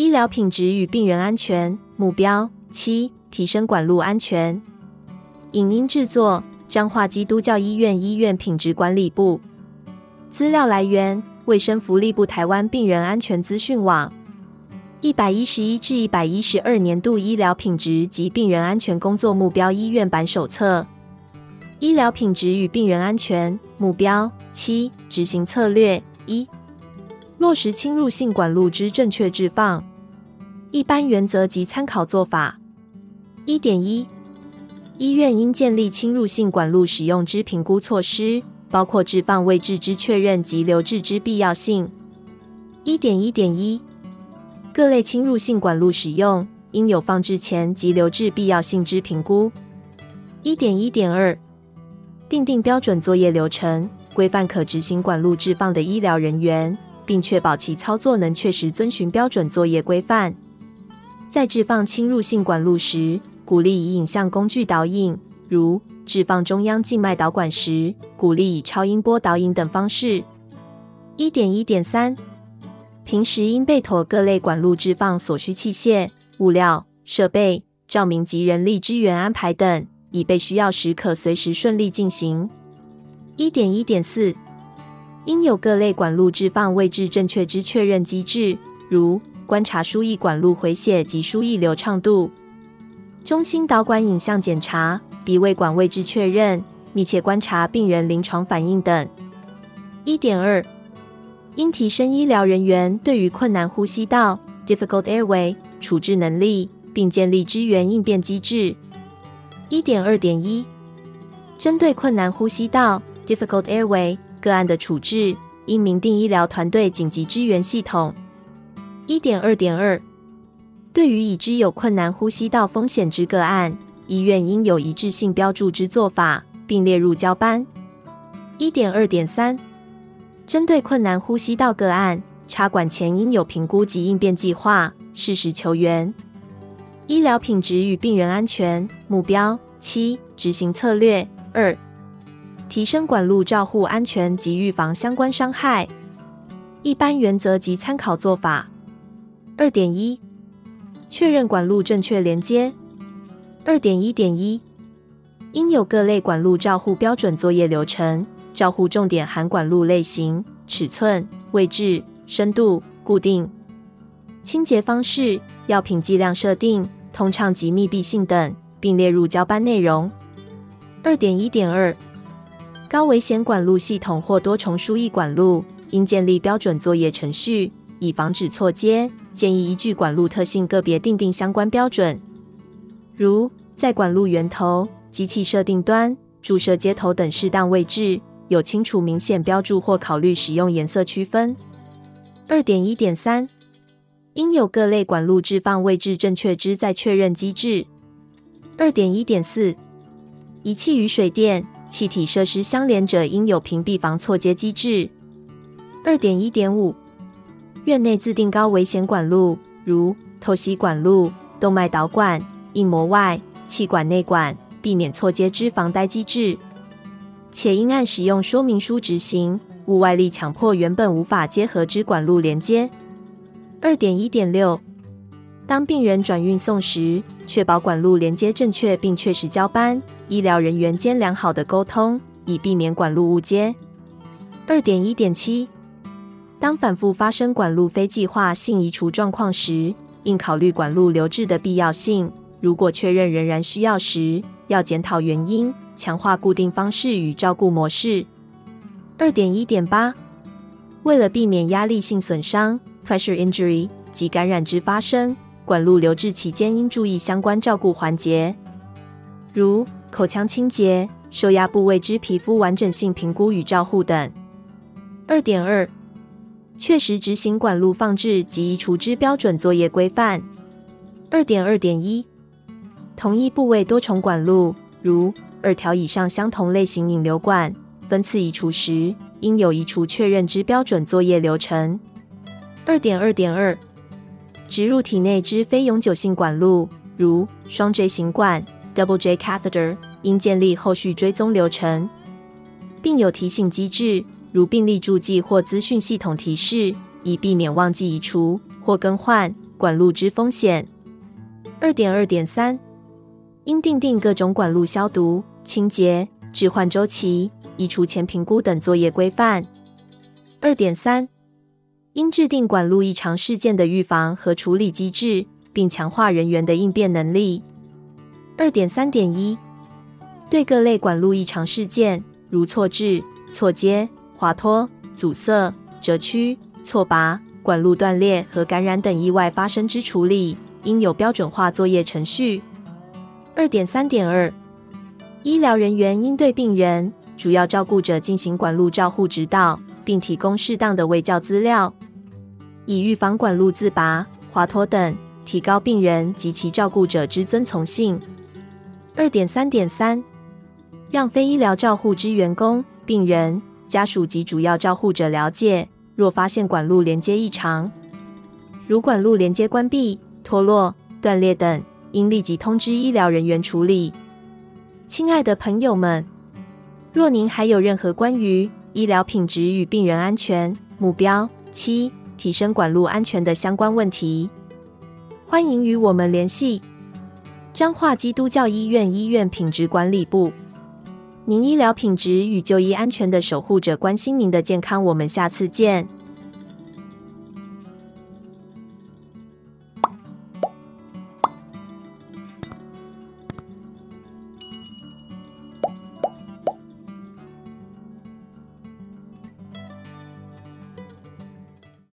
医疗品质与病人安全目标七：提升管路安全。影音制作：彰化基督教医院医院品质管理部。资料来源：卫生福利部台湾病人安全资讯网。一百一十一至一百一十二年度医疗品质及病人安全工作目标医院版手册。医疗品质与病人安全目标七：执行策略一：落实侵入性管路之正确置放。一般原则及参考做法。一点一：医院应建立侵入性管路使用之评估措施，包括置放位置之确认及留置之必要性。一点一点一。各类侵入性管路使用应有放置前及留置必要性之评估。一点一点二，订定标准作业流程，规范可执行管路置放的医疗人员，并确保其操作能确实遵循标准作业规范。在置放侵入性管路时，鼓励以影像工具导引，如置放中央静脉导管时，鼓励以超音波导引等方式。一点一点三。平时应备妥各类管路置放所需器械、物料、设备、照明及人力资源安排等，以备需要时可随时顺利进行。一点一点四，应有各类管路置放位置正确之确认机制，如观察输液管路回血及输液流畅度、中心导管影像检查、鼻胃管位置确认、密切观察病人临床反应等。一点二。应提升医疗人员对于困难呼吸道 （difficult airway） 处置能力，并建立支援应变机制。一点二点一，针对困难呼吸道 （difficult airway） 个案的处置，应明定医疗团队紧急支援系统。一点二点二，对于已知有困难呼吸道风险之个案，医院应有一致性标注之做法，并列入交班。一点二点三。针对困难呼吸道个案，插管前应有评估及应变计划，适时求援。医疗品质与病人安全目标七：执行策略二：提升管路照护安全及预防相关伤害。一般原则及参考做法。二点一：确认管路正确连接。二点一点一：应有各类管路照护标准作业流程。照护重点含管路类型、尺寸、位置、深度、固定、清洁方式、药品剂量设定、通畅及密闭性等，并列入交班内容。二点一点二，高危险管路系统或多重输液管路，应建立标准作业程序，以防止错接。建议依据管路特性个别订定相关标准，如在管路源头、机器设定端、注射接头等适当位置。有清楚明显标注或考虑使用颜色区分。二点一点三，应有各类管路置放位置正确之再确认机制。二点一点四，仪器与水电、气体设施相连者应有屏蔽防错接机制。二点一点五，院内自定高危险管路，如透析管路、动脉导管、硬膜外、气管内管，避免错接之防呆机制。且应按使用说明书执行，勿外力强迫原本无法结合之管路连接。二点一点六，当病人转运送时，确保管路连接正确并确实交班，医疗人员间良好的沟通，以避免管路误接。二点一点七，当反复发生管路非计划性移除状况时，应考虑管路留置的必要性。如果确认仍然需要时，要检讨原因，强化固定方式与照顾模式。二点一点八，为了避免压力性损伤 （pressure injury） 及感染之发生，管路留置期间应注意相关照顾环节，如口腔清洁、受压部位之皮肤完整性评估与照护等。二点二，确实执行管路放置及移除之标准作业规范。二点二点一。同一部位多重管路，如二条以上相同类型引流管，分次移除时，应有移除确认之标准作业流程。二点二点二，植入体内之非永久性管路，如双 J 型管 （Double J Catheter），应建立后续追踪流程，并有提醒机制，如病历注记或资讯系统提示，以避免忘记移除或更换。管路之风险。二点二点三，应订定各种管路消毒、清洁、置换周期、移除前评估等作业规范。二点三，应制定管路异常事件的预防和处理机制，并强化人员的应变能力。二点三点一，对各类管路异常事件，如错置、错接、滑脱、阻塞、折曲、错拔、管路断裂和感染等意外发生之处理，应有标准化作业程序。二点三点二，医疗人员应对病人、主要照顾者进行管路照护指导，并提供适当的卫教资料，以预防管路自拔、滑脱等，提高病人及其照顾者之遵从性。二点三点三，让非医疗照护之员工、病人、家属及主要照护者了解，若发现管路连接异常，如管路连接关闭、脱落、断裂等，应立即通知医疗人员处理。亲爱的朋友们，若您还有任何关于医疗品质与病人安全目标七提升管路安全的相关问题，欢迎与我们联系。彰化基督教医院医院品质管理部，您医疗品质与就医安全的守护者，关心您的健康。我们下次见。